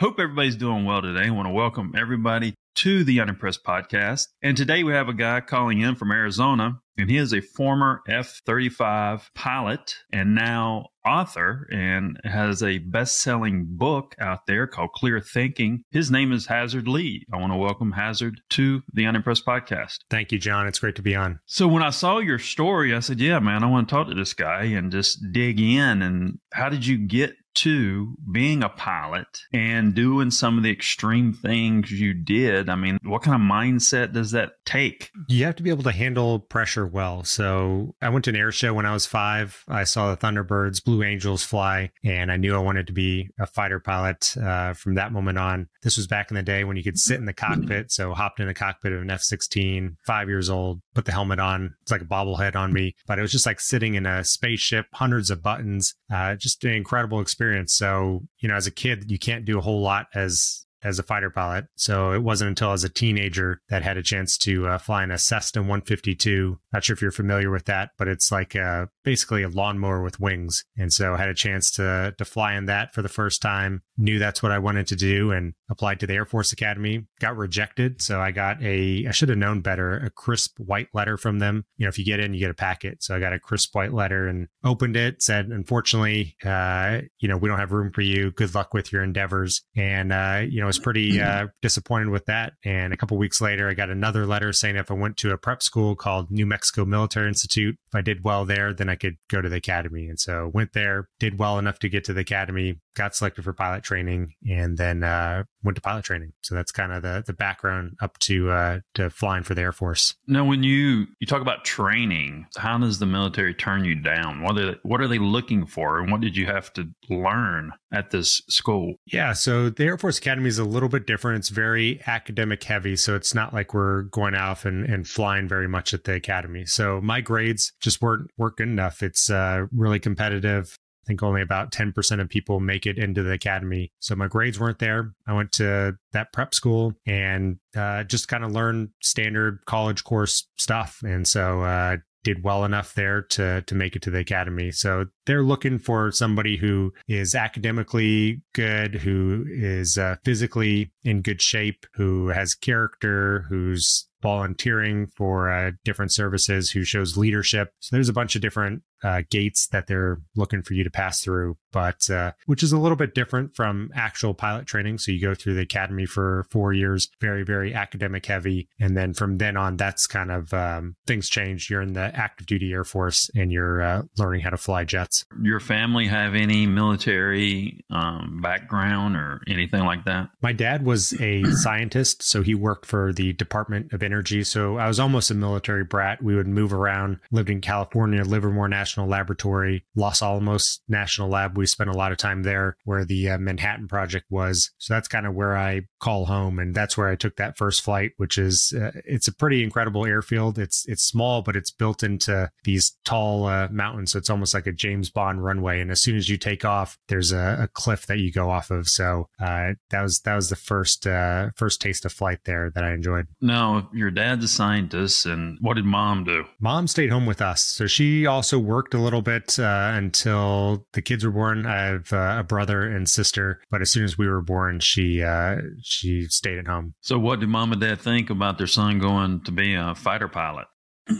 Hope everybody's doing well today. I want to welcome everybody to the Unimpressed podcast. And today we have a guy calling in from Arizona, and he is a former F 35 pilot and now author and has a best selling book out there called Clear Thinking. His name is Hasard Lee. I want to welcome Hasard to the Unimpressed podcast. Thank you, John. It's great to be on. So, when I saw your story, I said, Yeah, man, I want to talk to this guy and just dig in. And how did you get to being a pilot and doing some of the extreme things you did, I mean, what kind of mindset does that take? You have to be able to handle pressure well. So I went to an air show when I was five. I saw the Thunderbirds, Blue Angels fly, and I knew I wanted to be a fighter pilot uh, from that moment on. This was back in the day when you could sit in the cockpit. So hopped in the cockpit of an F 16, five years old, put the helmet on. It's like a bobblehead on me, but it was just like sitting in a spaceship, hundreds of buttons, uh, just an incredible experience experience. So, you know, as a kid, you can't do a whole lot as as a fighter pilot. So it wasn't until as a teenager that had a chance to uh, fly in a Cessna 152. Not sure if you're familiar with that, but it's like a, basically a lawnmower with wings. And so I had a chance to to fly in that for the first time. Knew that's what I wanted to do and applied to the Air Force Academy. Got rejected, so I got a I should have known better, a crisp white letter from them. You know, if you get in, you get a packet. So I got a crisp white letter and opened it. Said, unfortunately, uh, you know, we don't have room for you. Good luck with your endeavors. And uh, you know I was pretty uh, disappointed with that. And a couple weeks later, I got another letter saying if I went to a prep school called New Mexico Military Institute, if I did well there, then I could go to the academy. And so went there, did well enough to get to the academy, got selected for pilot training, and then uh, went to pilot training. So that's kind of the the background up to uh, to flying for the Air Force. Now, when you you talk about training, how does the military turn you down? What are they, what are they looking for, and what did you have to learn at this school? Yeah, so the Air Force Academy is a little bit different. It's very academic heavy, so it's not like we're going off and, and flying very much at the academy. So my grades just weren't weren't good enough. It's uh, really competitive think only about 10% of people make it into the academy. So my grades weren't there. I went to that prep school and uh, just kind of learned standard college course stuff. And so uh, did well enough there to to make it to the academy. So they're looking for somebody who is academically good, who is uh, physically in good shape, who has character, who's volunteering for uh, different services, who shows leadership. So there's a bunch of different uh, gates that they're looking for you to pass through, but uh, which is a little bit different from actual pilot training. So you go through the academy for four years, very, very academic heavy. And then from then on, that's kind of um, things change. You're in the active duty Air Force and you're uh, learning how to fly jets. Your family have any military um, background or anything like that? My dad was a scientist, so he worked for the Department of Energy. So I was almost a military brat. We would move around, lived in California, Livermore National Laboratory, Los Alamos National Lab. We spent a lot of time there where the uh, Manhattan Project was. So that's kind of where I call home. And that's where I took that first flight, which is, uh, it's a pretty incredible airfield. It's, it's small, but it's built into these tall uh, mountains. So it's almost like a James Bond runway. And as soon as you take off, there's a, a cliff that you go off of. So uh, that was, that was the first, uh, first taste of flight there that I enjoyed. Now, your dad's a scientist. And what did mom do? Mom stayed home with us. So she also worked a little bit uh, until the kids were born. I have uh, a brother and sister, but as soon as we were born, she uh, she stayed at home. So, what did mom and dad think about their son going to be a fighter pilot?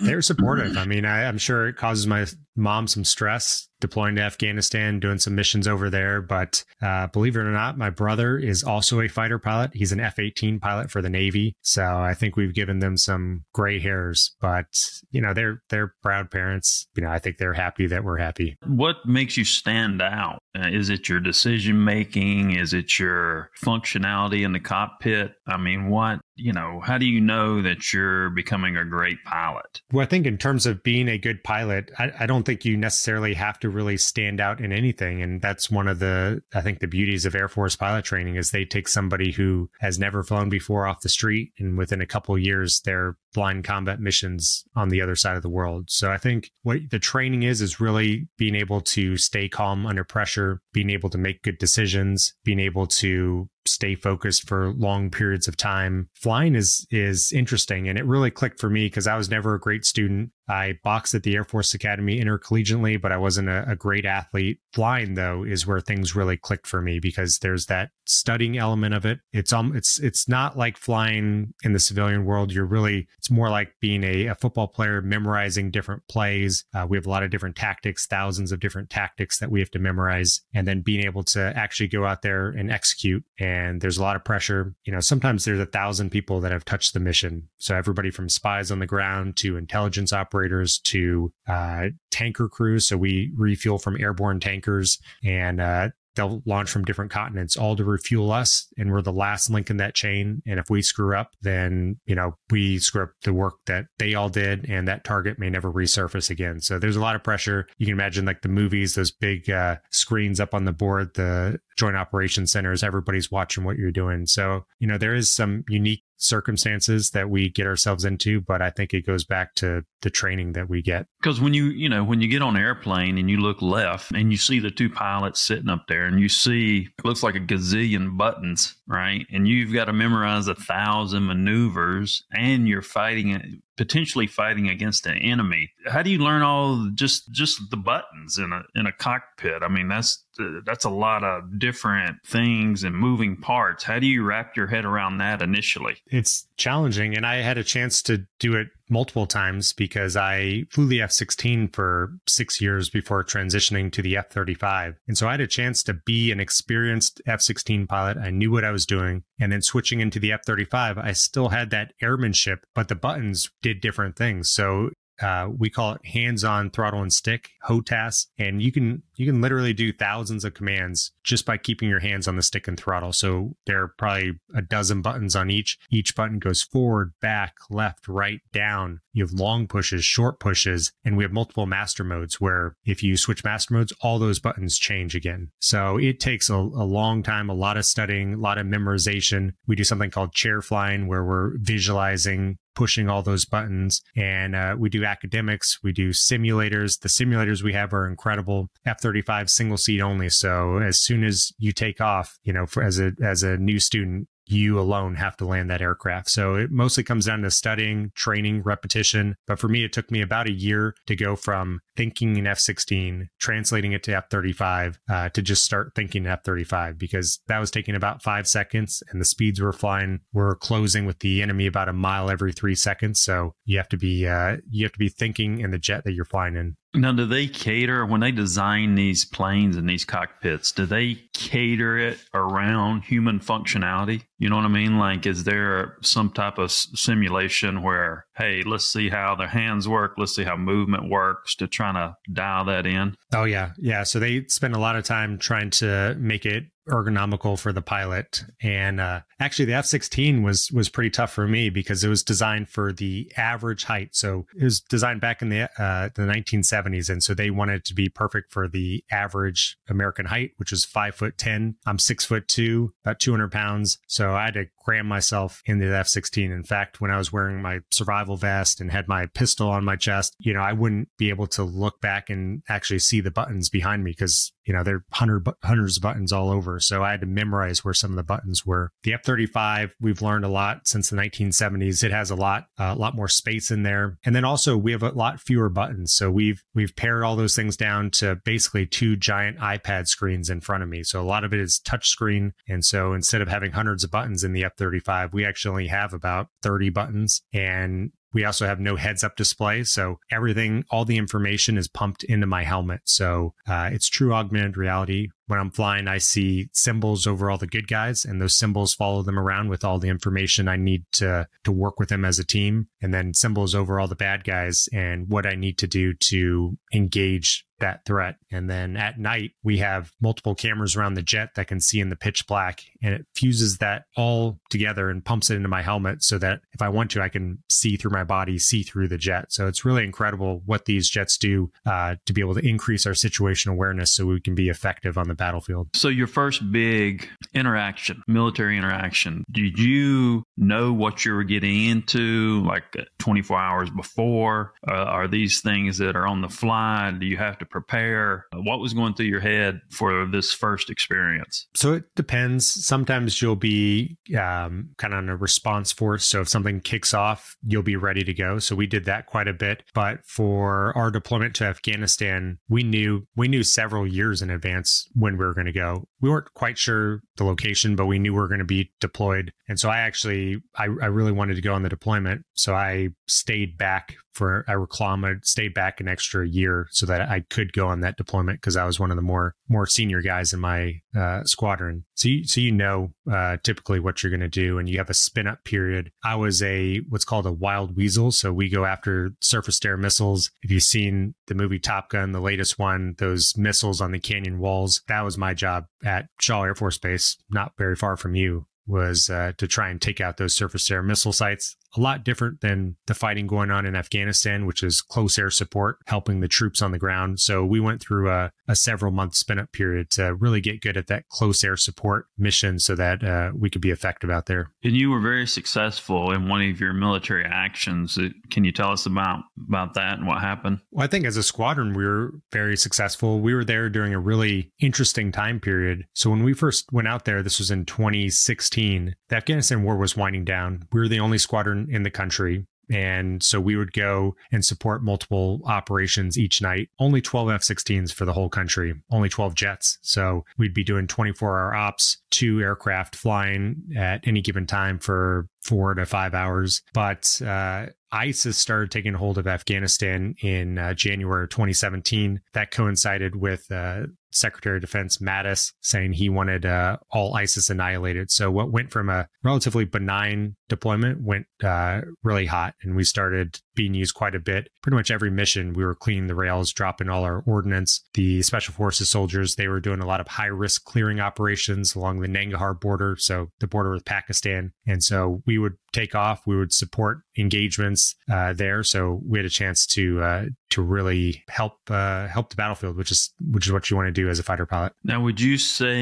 They were supportive. I mean, I, I'm sure it causes my mom some stress deploying to Afghanistan, doing some missions over there. But uh, believe it or not, my brother is also a fighter pilot. He's an F 18 pilot for the Navy. So I think we've given them some gray hairs, but you know, they're, they're proud parents. You know, I think they're happy that we're happy. What makes you stand out? Uh, is it your decision making? Is it your functionality in the cockpit? I mean, what, you know, how do you know that you're becoming a great pilot? Well, I think in terms of being a good pilot, I, I don't think you necessarily have to really stand out in anything. And that's one of the, I think, the beauties of Air Force pilot training is they take somebody who has never flown before off the street, and within a couple years, they're flying combat missions on the other side of the world. So I think what the training is is really being able to stay calm under pressure, being able to make good decisions, being able to stay focused for long periods of time. Flying is is interesting and it really clicked for me because I was never a great student. I boxed at the Air Force Academy intercollegiately, but I wasn't a, a, great athlete. Flying though is where things really clicked for me because there's that studying element of it. It's um it's it's not like flying in the civilian world. You're really it's more like being a, a football player memorizing different plays. Uh, we have a lot of different tactics, thousands of different tactics that we have to memorize, and then being able to actually go out there and execute. And there's a lot of pressure. You know, sometimes there's a thousand people that have touched the mission. So everybody from spies on the ground to intelligence operators to uh, tanker crews. So we refuel from airborne tankers and uh, they'll launch from different continents all to refuel us and we're the last link in that chain. And if we screw up then you know we screw up the work that they all did and that target may never resurface again. So there's a lot of pressure. You can imagine like the movies those big uh, screens up on the board the joint operations centers everybody's watching what you're doing. So you know there is some unique circumstances that we get ourselves into, but I think it goes back to the training that we get. Because when you, you know, when you get on an airplane and you look left and you see the two pilots sitting up there and you see it looks like a gazillion buttons, right? And you've got to memorize a thousand maneuvers and you're fighting potentially fighting against an enemy. How do you learn all just just the buttons in a in a cockpit? I mean, that's that's a lot of different things and moving parts. How do you wrap your head around that initially? It's challenging, and I had a chance to do it multiple times because I flew the F 16 for six years before transitioning to the F 35. And so I had a chance to be an experienced F 16 pilot. I knew what I was doing. And then switching into the F 35, I still had that airmanship, but the buttons did different things. So uh, we call it hands-on throttle and stick HOTAS, and you can you can literally do thousands of commands just by keeping your hands on the stick and throttle. So there are probably a dozen buttons on each. Each button goes forward, back, left, right, down. You have long pushes, short pushes, and we have multiple master modes where if you switch master modes, all those buttons change again. So it takes a, a long time, a lot of studying, a lot of memorization. We do something called chair flying where we're visualizing pushing all those buttons. And uh, we do academics, we do simulators. The simulators we have are incredible. F 35 single seat only. So as soon as you take off, you know, for, as a as a new student, you alone have to land that aircraft. So it mostly comes down to studying, training, repetition. But for me, it took me about a year to go from thinking in F 16, translating it to F 35, uh, to just start thinking F 35 because that was taking about five seconds and the speeds were flying. We're closing with the enemy about a mile every three seconds. So you have to be, uh, you have to be thinking in the jet that you're flying in. Now, do they cater when they design these planes and these cockpits? Do they cater it around human functionality? You know what I mean? Like, is there some type of simulation where, hey, let's see how their hands work, let's see how movement works to trying to dial that in? Oh yeah, yeah. So they spend a lot of time trying to make it ergonomical for the pilot. And uh, actually, the F 16 was was pretty tough for me because it was designed for the average height. So it was designed back in the uh, the 1970s, and so they wanted it to be perfect for the average American height, which is five foot ten. I'm six foot two, about 200 pounds. So I had to cram myself in the F 16. In fact, when I was wearing my survival vest and had my pistol on my chest, you know, I wouldn't be able to look back and actually see the buttons behind me because you know, there are hundred, hundreds of buttons all over. So I had to memorize where some of the buttons were. The F 35, we've learned a lot since the 1970s. It has a lot, uh, a lot more space in there. And then also we have a lot fewer buttons. So we've, we've pared all those things down to basically two giant iPad screens in front of me. So a lot of it is touch screen. And so instead of having hundreds of buttons in the F 35, we actually have about 30 buttons. And we also have no heads up display. So everything, all the information is pumped into my helmet. So uh, it's true augmented reality. When I'm flying, I see symbols over all the good guys, and those symbols follow them around with all the information I need to to work with them as a team, and then symbols over all the bad guys and what I need to do to engage that threat. And then at night, we have multiple cameras around the jet that can see in the pitch black and it fuses that all together and pumps it into my helmet so that if I want to, I can see through my body, see through the jet. So it's really incredible what these jets do uh, to be able to increase our situation awareness so we can be effective on the battlefield. So, your first big interaction, military interaction, did you know what you were getting into like 24 hours before? Uh, are these things that are on the fly? Do you have to prepare? What was going through your head for this first experience? So, it depends sometimes you'll be um, kind of on a response force. So if something kicks off, you'll be ready to go. So we did that quite a bit. But for our deployment to Afghanistan, we knew we knew several years in advance when we were going to go. We weren't quite sure the location, but we knew we were going to be deployed. And so I actually I, I really wanted to go on the deployment. So I stayed back for I reclaimed, stayed back an extra year so that I could go on that deployment because I was one of the more more senior guys in my uh, squadron. So you, so you know uh, typically what you're going to do, and you have a spin up period. I was a what's called a wild weasel, so we go after surface to air missiles. If you've seen the movie Top Gun, the latest one, those missiles on the canyon walls, that was my job at Shaw Air Force Base, not very far from you was uh, to try and take out those surface air missile sites a lot different than the fighting going on in Afghanistan, which is close air support, helping the troops on the ground. So we went through a, a several month spin up period to really get good at that close air support mission so that uh, we could be effective out there. And you were very successful in one of your military actions. Can you tell us about, about that and what happened? Well, I think as a squadron, we were very successful. We were there during a really interesting time period. So when we first went out there, this was in 2016, the Afghanistan war was winding down. We were the only squadron in the country. And so we would go and support multiple operations each night. Only 12 F 16s for the whole country, only 12 jets. So we'd be doing 24 hour ops, two aircraft flying at any given time for four to five hours. But uh, ISIS started taking hold of Afghanistan in uh, January 2017. That coincided with uh, Secretary of Defense Mattis saying he wanted uh, all ISIS annihilated. So what went from a relatively benign deployment went uh, really hot, and we started being used quite a bit. Pretty much every mission, we were cleaning the rails, dropping all our ordnance. The Special Forces soldiers, they were doing a lot of high risk clearing operations along the Nangarhar border, so the border with Pakistan. And so we would take off. We would support engagements uh, there, so we had a chance to uh, to really help uh, help the battlefield, which is which is what you want to do as a fighter pilot. Now, would you say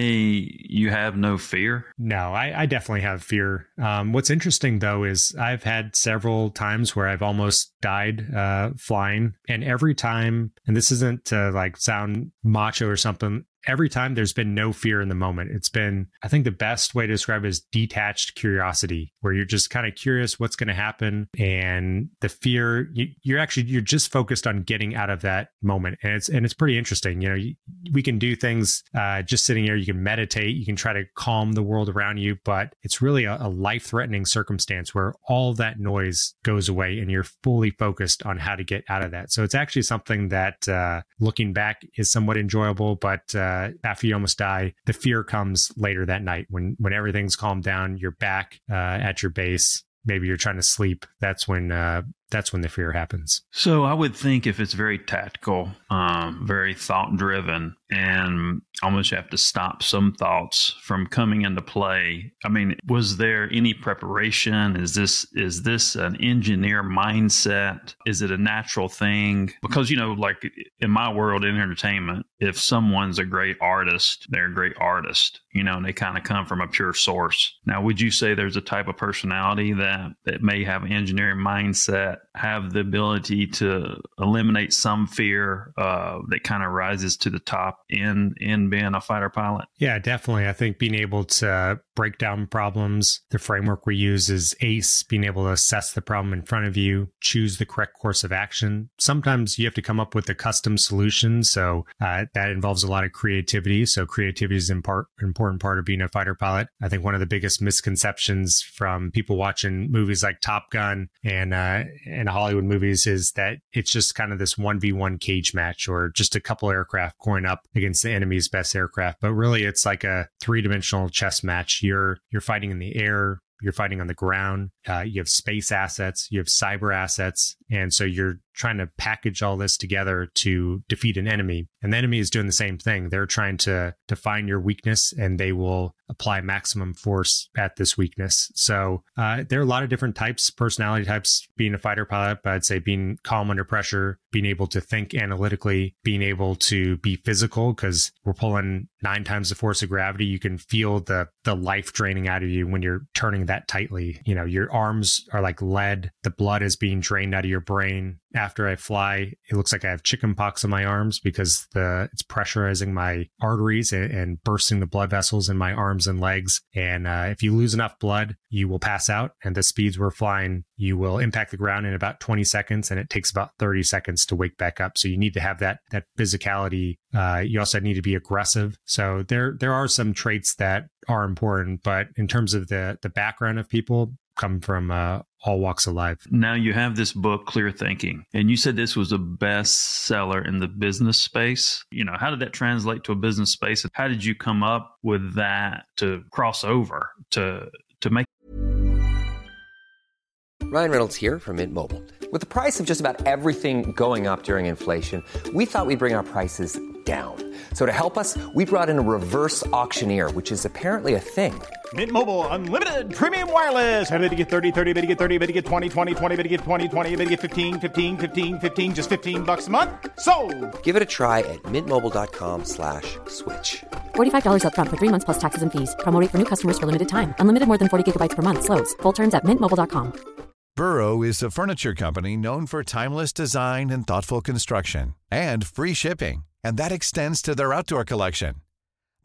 you have no fear? No, I, I definitely have fear. Um, what's interesting though is I've had several times where I've almost died uh, flying, and every time, and this isn't to like sound macho or something every time there's been no fear in the moment. It's been, I think the best way to describe it is detached curiosity, where you're just kind of curious what's going to happen. And the fear, you, are actually, you're just focused on getting out of that moment. And it's, and it's pretty interesting. You know, we can do things uh, just sitting here. You can meditate, you can try to calm the world around you, but it's really a, a life threatening circumstance where all that noise goes away and you're fully focused on how to get out of that. So it's actually something that uh, looking back is somewhat enjoyable, but uh, uh, after you almost die, the fear comes later that night when when everything's calmed down. You're back uh, at your base. Maybe you're trying to sleep. That's when uh, that's when the fear happens. So I would think if it's very tactical, um, very thought driven, and almost have to stop some thoughts from coming into play. I mean, was there any preparation? Is this is this an engineer mindset? Is it a natural thing? Because you know, like in my world in entertainment, if someone's a great artist, they're a great artist. You know, and they kind of come from a pure source. Now, would you say there's a type of personality that that may have an engineering mindset? That have the ability to eliminate some fear uh, that kind of rises to the top in in being a fighter pilot? Yeah, definitely. I think being able to break down problems. The framework we use is ACE, being able to assess the problem in front of you, choose the correct course of action. Sometimes you have to come up with a custom solution. So uh, that involves a lot of creativity. So creativity is an important part of being a fighter pilot. I think one of the biggest misconceptions from people watching movies like Top Gun and uh, and Hollywood movies is that it's just kind of this one v one cage match or just a couple aircraft going up against the enemy's best aircraft. But really, it's like a three dimensional chess match. You're you're fighting in the air, you're fighting on the ground. Uh, you have space assets, you have cyber assets, and so you're trying to package all this together to defeat an enemy. And the enemy is doing the same thing. They're trying to define your weakness, and they will apply maximum force at this weakness. So uh, there are a lot of different types, personality types. Being a fighter pilot, but I'd say being calm under pressure, being able to think analytically, being able to be physical because we're pulling nine times the force of gravity. You can feel the the life draining out of you when you're turning that tightly. You know, your arms are like lead. The blood is being drained out of your brain. After I fly, it looks like I have chicken pox on my arms because the it's pressurizing my arteries and, and bursting the blood vessels in my arms and legs. And uh, if you lose enough blood, you will pass out. And the speeds we're flying, you will impact the ground in about 20 seconds, and it takes about 30 seconds to wake back up. So you need to have that that physicality. Uh, you also need to be aggressive. So there there are some traits that are important, but in terms of the the background of people, come from uh, all walks of life. Now you have this book, Clear Thinking, and you said this was a bestseller in the business space. You know, how did that translate to a business space? And how did you come up with that to cross over to to make? Ryan Reynolds here from Mint Mobile. With the price of just about everything going up during inflation, we thought we'd bring our prices down. So to help us, we brought in a reverse auctioneer, which is apparently a thing. Mint Mobile unlimited premium wireless. Ready to get 30, 30, bit to get 30, bit to get 20, 20, 20, bit to get 20, 20, bit to get 15, 15, 15, 15 just 15 bucks a month. So, Give it a try at mintmobile.com/slash-switch. slash $45 up front for 3 months plus taxes and fees. Promo for new customers for limited time. Unlimited more than 40 gigabytes per month slows. Full terms at mintmobile.com. Burrow is a furniture company known for timeless design and thoughtful construction and free shipping, and that extends to their outdoor collection.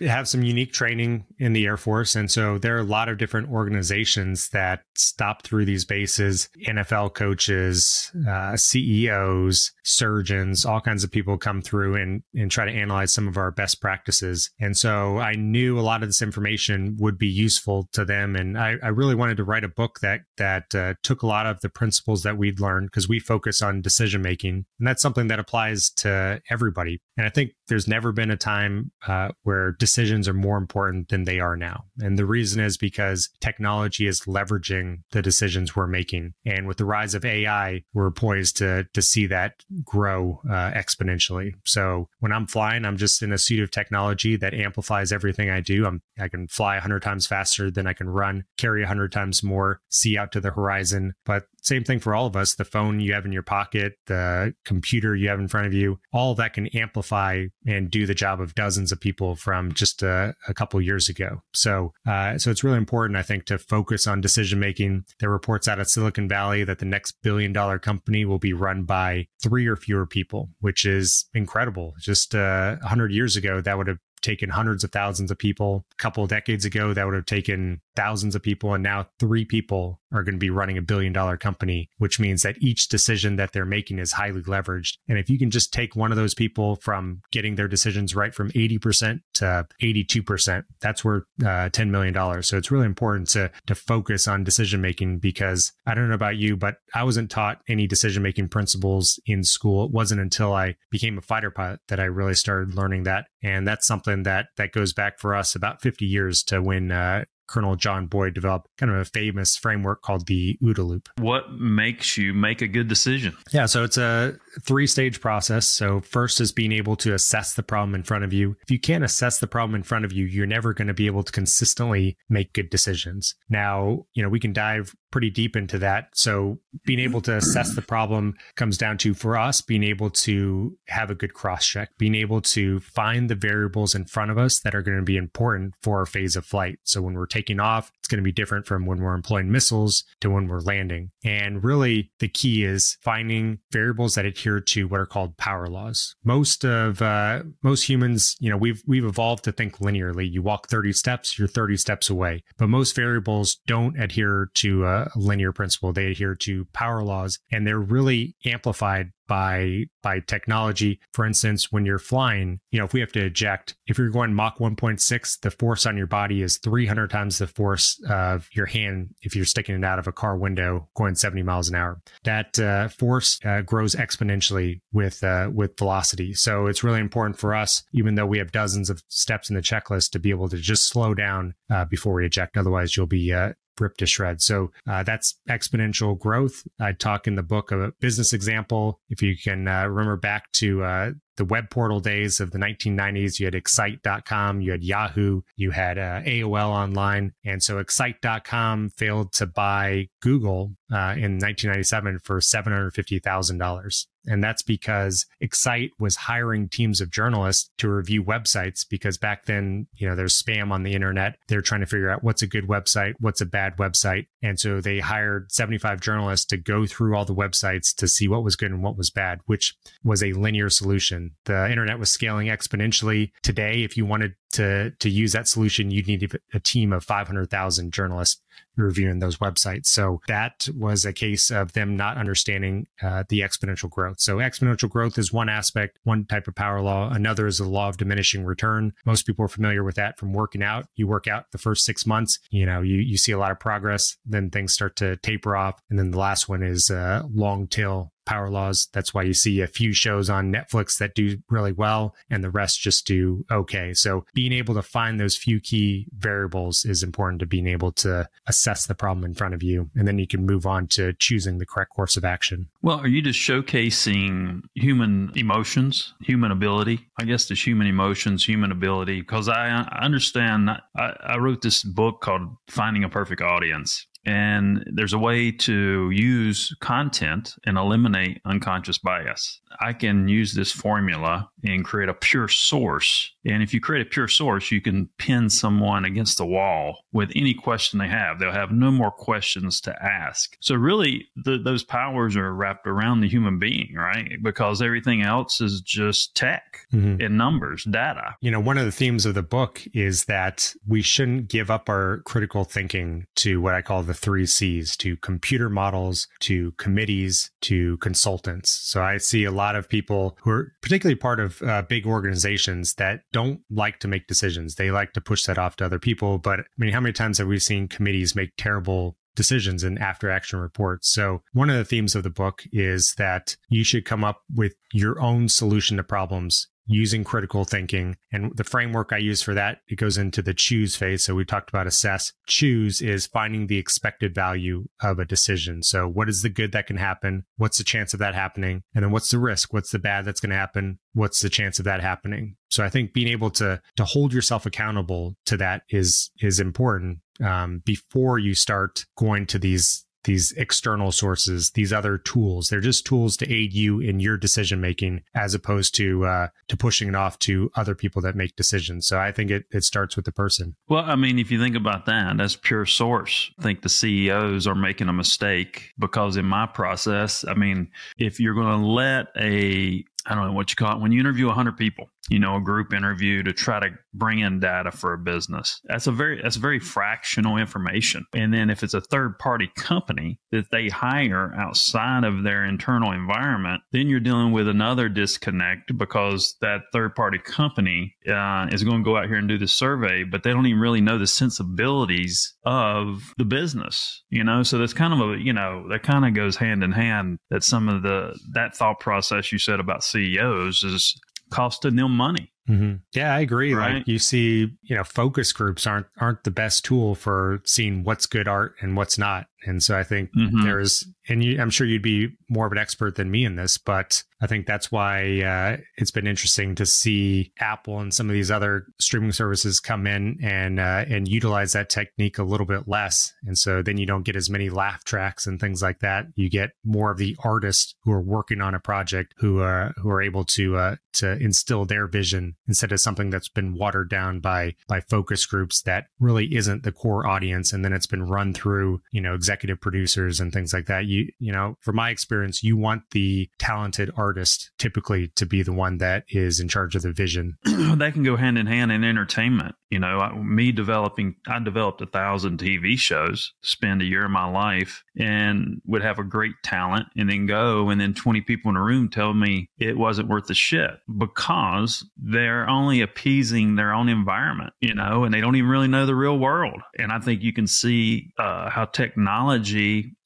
have some unique training in the Air Force. And so there are a lot of different organizations that stop through these bases NFL coaches, uh, CEOs, surgeons, all kinds of people come through and, and try to analyze some of our best practices. And so I knew a lot of this information would be useful to them. And I, I really wanted to write a book that, that uh, took a lot of the principles that we'd learned because we focus on decision making. And that's something that applies to everybody. And I think there's never been a time uh, where decisions are more important than they are now. And the reason is because technology is leveraging the decisions we're making. And with the rise of AI, we're poised to, to see that grow uh, exponentially. So when I'm flying, I'm just in a suite of technology that amplifies everything I do. I'm, I can fly 100 times faster than I can run, carry 100 times more, see out to the horizon. But same thing for all of us the phone you have in your pocket, the computer you have in front of you, all of that can amplify and do the job of dozens of people from just a, a couple years ago. So, uh, so it's really important, I think, to focus on decision making. There are reports out of Silicon Valley that the next billion dollar company will be run by three or fewer people, which is incredible. Just uh, 100 years ago, that would have taken hundreds of thousands of people. A couple of decades ago, that would have taken thousands of people. And now three people are going to be running a billion dollar company, which means that each decision that they're making is highly leveraged. And if you can just take one of those people from getting their decisions right from 80% to 82%, that's worth uh, $10 million. So it's really important to, to focus on decision making because I don't know about you, but I wasn't taught any decision making principles in school. It wasn't until I became a fighter pilot that I really started learning that. And that's something that that goes back for us about 50 years to when uh, Colonel John Boyd developed kind of a famous framework called the OODA loop. What makes you make a good decision? Yeah, so it's a three stage process. So, first is being able to assess the problem in front of you. If you can't assess the problem in front of you, you're never going to be able to consistently make good decisions. Now, you know, we can dive pretty deep into that. So being able to assess the problem comes down to for us being able to have a good cross check, being able to find the variables in front of us that are going to be important for our phase of flight. So when we're taking off, it's going to be different from when we're employing missiles to when we're landing. And really the key is finding variables that adhere to what are called power laws. Most of uh, most humans, you know, we've we've evolved to think linearly. You walk 30 steps, you're 30 steps away. But most variables don't adhere to linear principle. They adhere to power laws and they're really amplified by by technology. For instance, when you're flying, you know, if we have to eject, if you're going Mach 1.6, the force on your body is 300 times the force of your hand if you're sticking it out of a car window going 70 miles an hour. That uh, force uh, grows exponentially with uh, with velocity. So it's really important for us, even though we have dozens of steps in the checklist, to be able to just slow down uh, before we eject. Otherwise, you'll be uh, ripped to shreds. So uh, that's exponential growth. I talk in the book of a business example. If you can uh, remember back to uh, the web portal days of the 1990s, you had Excite.com, you had Yahoo, you had uh, AOL online. And so Excite.com failed to buy Google uh, in 1997 for $750,000. And that's because Excite was hiring teams of journalists to review websites because back then, you know, there's spam on the internet. They're trying to figure out what's a good website, what's a bad website. And so they hired 75 journalists to go through all the websites to see what was good and what was bad, which was a linear solution. The internet was scaling exponentially. Today, if you wanted to to use that solution, you'd need a team of 500,000 journalists reviewing those websites. So that was a case of them not understanding uh, the exponential growth. So exponential growth is one aspect, one type of power law. Another is the law of diminishing return. Most people are familiar with that from working out. You work out the first six months, you know, you, you see a lot of progress, then things start to taper off. And then the last one is uh, long tail power laws. That's why you see a few shows on Netflix that do really well and the rest just do okay. So being able to find those few key variables is important to being able to assess the problem in front of you. And then you can move on to choosing the correct course of action. Well, are you just showcasing human emotions, human ability? I guess there's human emotions, human ability, because I, I understand. I, I wrote this book called Finding a Perfect Audience. And there's a way to use content and eliminate unconscious bias. I can use this formula and create a pure source. And if you create a pure source, you can pin someone against the wall with any question they have. They'll have no more questions to ask. So, really, the, those powers are wrapped around the human being, right? Because everything else is just tech mm-hmm. and numbers, data. You know, one of the themes of the book is that we shouldn't give up our critical thinking to what I call the three C's to computer models, to committees, to consultants. So, I see a lot of people who are particularly part of uh, big organizations that don't like to make decisions. They like to push that off to other people. But I mean, how many times have we seen committees make terrible decisions in after action reports. So, one of the themes of the book is that you should come up with your own solution to problems using critical thinking. And the framework I use for that, it goes into the choose phase. So we talked about assess. Choose is finding the expected value of a decision. So what is the good that can happen? What's the chance of that happening? And then what's the risk? What's the bad that's going to happen? What's the chance of that happening? So I think being able to to hold yourself accountable to that is is important um, before you start going to these these external sources, these other tools. They're just tools to aid you in your decision making, as opposed to uh, to pushing it off to other people that make decisions. So I think it it starts with the person. Well, I mean, if you think about that, that's pure source. I think the CEOs are making a mistake because in my process, I mean, if you're going to let a I don't know what you call it when you interview 100 people you know, a group interview to try to bring in data for a business. That's a very that's very fractional information. And then if it's a third party company that they hire outside of their internal environment, then you're dealing with another disconnect because that third party company uh, is going to go out here and do the survey, but they don't even really know the sensibilities of the business. You know, so that's kind of a you know that kind of goes hand in hand. That some of the that thought process you said about CEOs is costing them money. Mm-hmm. Yeah, I agree. Right? Like you see, you know, focus groups aren't aren't the best tool for seeing what's good art and what's not. And so I think mm-hmm. there's, and you, I'm sure you'd be more of an expert than me in this, but I think that's why uh, it's been interesting to see Apple and some of these other streaming services come in and uh, and utilize that technique a little bit less. And so then you don't get as many laugh tracks and things like that. You get more of the artists who are working on a project who are who are able to uh, to instill their vision instead of something that's been watered down by by focus groups that really isn't the core audience. And then it's been run through you know executive producers and things like that. You you know, from my experience, you want the talented artist typically to be the one that is in charge of the vision. that can go hand in hand in entertainment. You know, I, me developing, I developed a thousand TV shows, spend a year of my life, and would have a great talent, and then go, and then twenty people in a room tell me it wasn't worth the shit because they're only appeasing their own environment, you know, and they don't even really know the real world. And I think you can see uh, how technology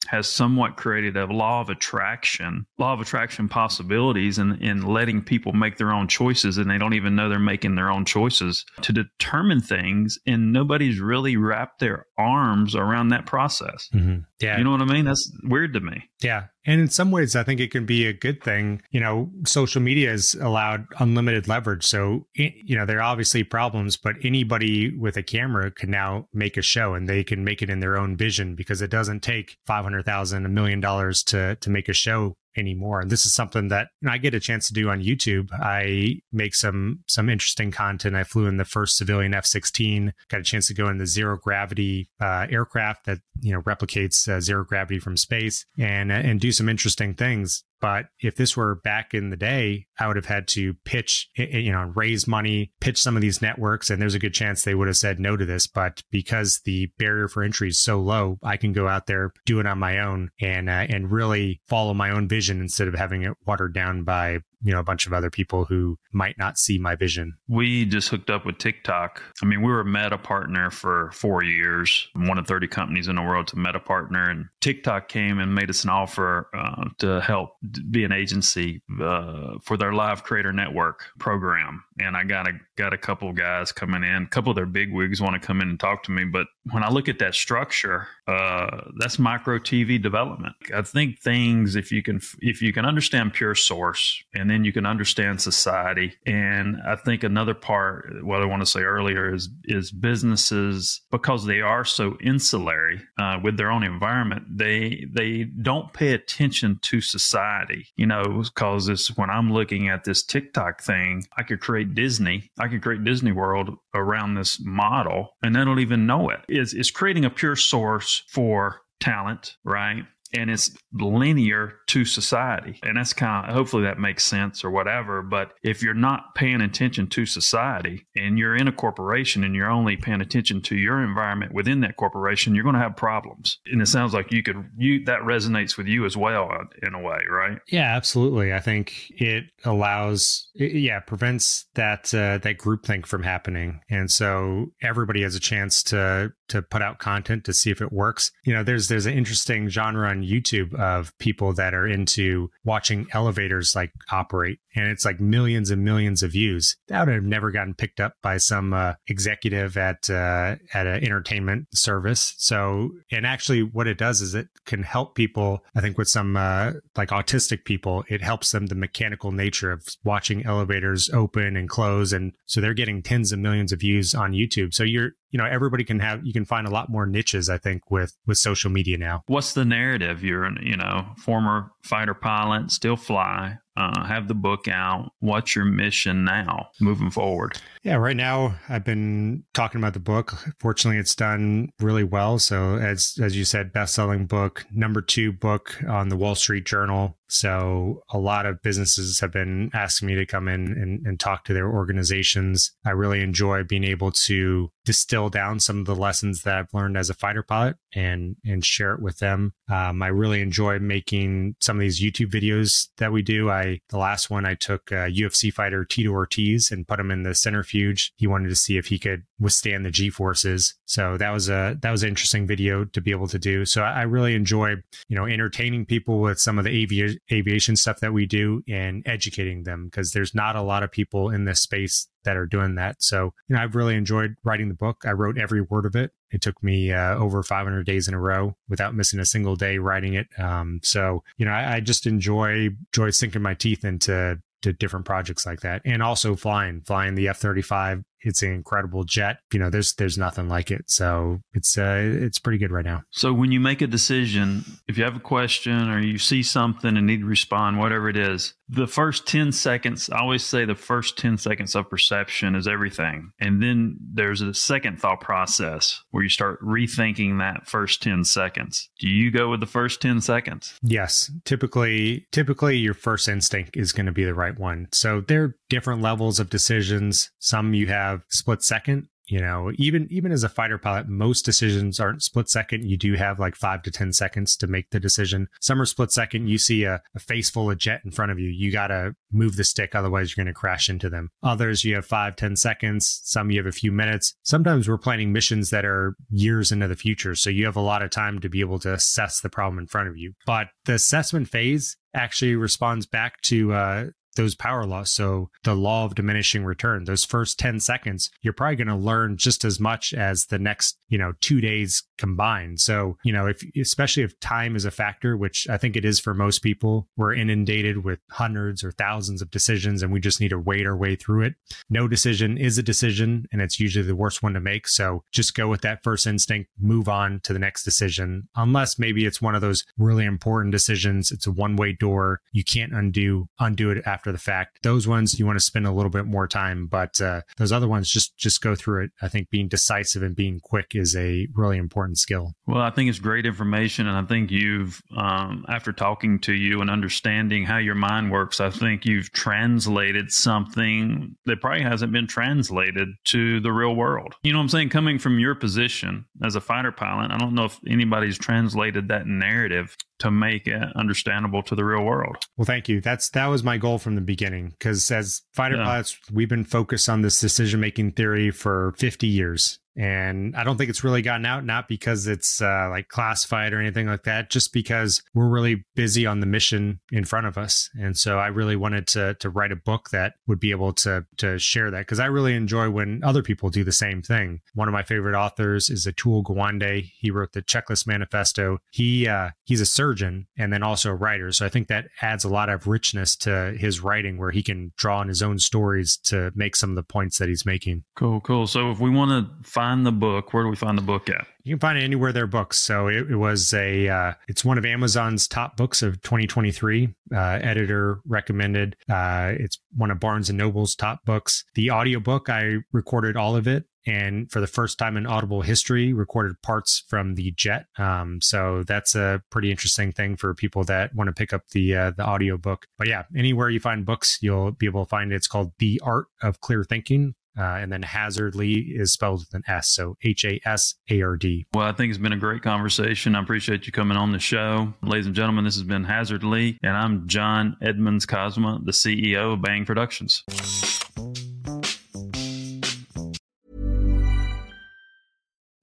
has somewhat created a law of attraction, law of attraction possibilities and in, in letting people make their own choices and they don't even know they're making their own choices to determine things and nobody's really wrapped their arms around that process. Mm-hmm. Yeah. You know what I mean? That's weird to me. Yeah. And in some ways, I think it can be a good thing. You know, social media has allowed unlimited leverage. So, you know, there are obviously problems, but anybody with a camera can now make a show and they can make it in their own vision because it doesn't take 500,000, a million dollars to, to make a show anymore. And this is something that I get a chance to do on YouTube. I make some some interesting content. I flew in the first civilian F-16. Got a chance to go in the zero gravity uh, aircraft that you know replicates uh, zero gravity from space and and do some interesting things. But if this were back in the day, I would have had to pitch, you know, raise money, pitch some of these networks, and there's a good chance they would have said no to this. But because the barrier for entry is so low, I can go out there, do it on my own, and uh, and really follow my own vision instead of having it watered down by you know a bunch of other people who might not see my vision. We just hooked up with tiktok. I mean we were a meta partner for four years one of 30 companies in the world to meta partner. And tiktok came and made us an offer uh, to help be an agency uh, for their live creator network program. And i got a got a couple of guys coming in. A couple of their big wigs want to come in and talk to me. But when i look at that structure uh, that's micro tv development i think things if you can if you can understand pure source and then you can understand society. And I think another part, what I want to say earlier is is businesses because they are so insulary uh, with their own environment, they they don't pay attention to society. You know, because when I'm looking at this TikTok thing, I could create Disney, I could create Disney World around this model, and they don't even know it. It's, it's creating a pure source for talent, right? And it's linear to society. And that's kind of hopefully that makes sense or whatever. But if you're not paying attention to society and you're in a corporation and you're only paying attention to your environment within that corporation, you're going to have problems. And it sounds like you could you that resonates with you as well uh, in a way, right? Yeah, absolutely. I think it allows it, yeah, prevents that uh, that groupthink from happening. And so everybody has a chance to to put out content to see if it works. You know, there's there's an interesting genre YouTube of people that are into watching elevators like operate, and it's like millions and millions of views. That would have never gotten picked up by some uh, executive at uh, at an entertainment service. So, and actually, what it does is it can help people. I think with some uh, like autistic people, it helps them the mechanical nature of watching elevators open and close, and so they're getting tens of millions of views on YouTube. So you're you know everybody can have you can find a lot more niches i think with with social media now what's the narrative you're an you know former fighter pilot still fly uh, have the book out. What's your mission now moving forward? Yeah, right now I've been talking about the book. Fortunately, it's done really well. So as as you said, best selling book, number two book on the Wall Street Journal. So a lot of businesses have been asking me to come in and, and talk to their organizations. I really enjoy being able to distill down some of the lessons that I've learned as a fighter pilot and and share it with them. Um, I really enjoy making some of these YouTube videos that we do. I the last one I took UFC fighter Tito Ortiz and put him in the centrifuge. He wanted to see if he could withstand the G forces. So that was a that was an interesting video to be able to do. So I really enjoy you know entertaining people with some of the avi- aviation stuff that we do and educating them because there's not a lot of people in this space that are doing that. So, you know, I've really enjoyed writing the book. I wrote every word of it. It took me uh, over 500 days in a row without missing a single day writing it. Um, so, you know, I, I just enjoy enjoy sinking my teeth into to different projects like that, and also flying, flying the F 35 it's an incredible jet. You know, there's there's nothing like it. So it's uh, it's pretty good right now. So when you make a decision, if you have a question or you see something and need to respond, whatever it is, the first ten seconds, I always say the first ten seconds of perception is everything, and then there's a second thought process where you start rethinking that first ten seconds. Do you go with the first ten seconds? Yes, typically typically your first instinct is going to be the right one. So there are different levels of decisions. Some you have have split second you know even even as a fighter pilot most decisions aren't split second. You do have like five to ten seconds to make the decision. Some are split second. You see a, a face full of jet in front of you. You gotta move the stick otherwise you're gonna crash into them. Others you have five ten seconds. Some you have a few minutes. Sometimes we're planning missions that are years into the future so you have a lot of time to be able to assess the problem in front of you. But the assessment phase actually responds back to uh, those power laws. So the law of diminishing return, those first 10 seconds, you're probably going to learn just as much as the next, you know, two days combined. So, you know, if, especially if time is a factor, which I think it is for most people, we're inundated with hundreds or thousands of decisions and we just need to wait our way through it. No decision is a decision and it's usually the worst one to make. So just go with that first instinct, move on to the next decision, unless maybe it's one of those really important decisions. It's a one way door. You can't undo, undo it after after the fact. Those ones you want to spend a little bit more time, but uh, those other ones just just go through it. I think being decisive and being quick is a really important skill. Well, I think it's great information, and I think you've um, after talking to you and understanding how your mind works, I think you've translated something that probably hasn't been translated to the real world. You know what I'm saying? Coming from your position as a fighter pilot, I don't know if anybody's translated that narrative to make it understandable to the real world. Well, thank you. That's that was my goal from the beginning because as fighter yeah. pilots, we've been focused on this decision making theory for 50 years and I don't think it's really gotten out, not because it's uh, like classified or anything like that, just because we're really busy on the mission in front of us. And so I really wanted to to write a book that would be able to to share that because I really enjoy when other people do the same thing. One of my favorite authors is Atul Gawande. He wrote the Checklist Manifesto. He uh, he's a surgeon and then also a writer, so I think that adds a lot of richness to his writing, where he can draw on his own stories to make some of the points that he's making. Cool, cool. So if we want to find the book, where do we find the book at? You can find it anywhere there are books. So it, it was a, uh, it's one of Amazon's top books of 2023. Uh, editor recommended. Uh, it's one of Barnes and Noble's top books. The audiobook, I recorded all of it and for the first time in audible history recorded parts from the jet um, so that's a pretty interesting thing for people that want to pick up the uh, the audio book but yeah anywhere you find books you'll be able to find it it's called the art of clear thinking uh, and then Hasard Lee is spelled with an S, so H A S A R D. Well, I think it's been a great conversation. I appreciate you coming on the show. Ladies and gentlemen, this has been Hasard Lee, and I'm John Edmonds Cosma, the CEO of Bang Productions.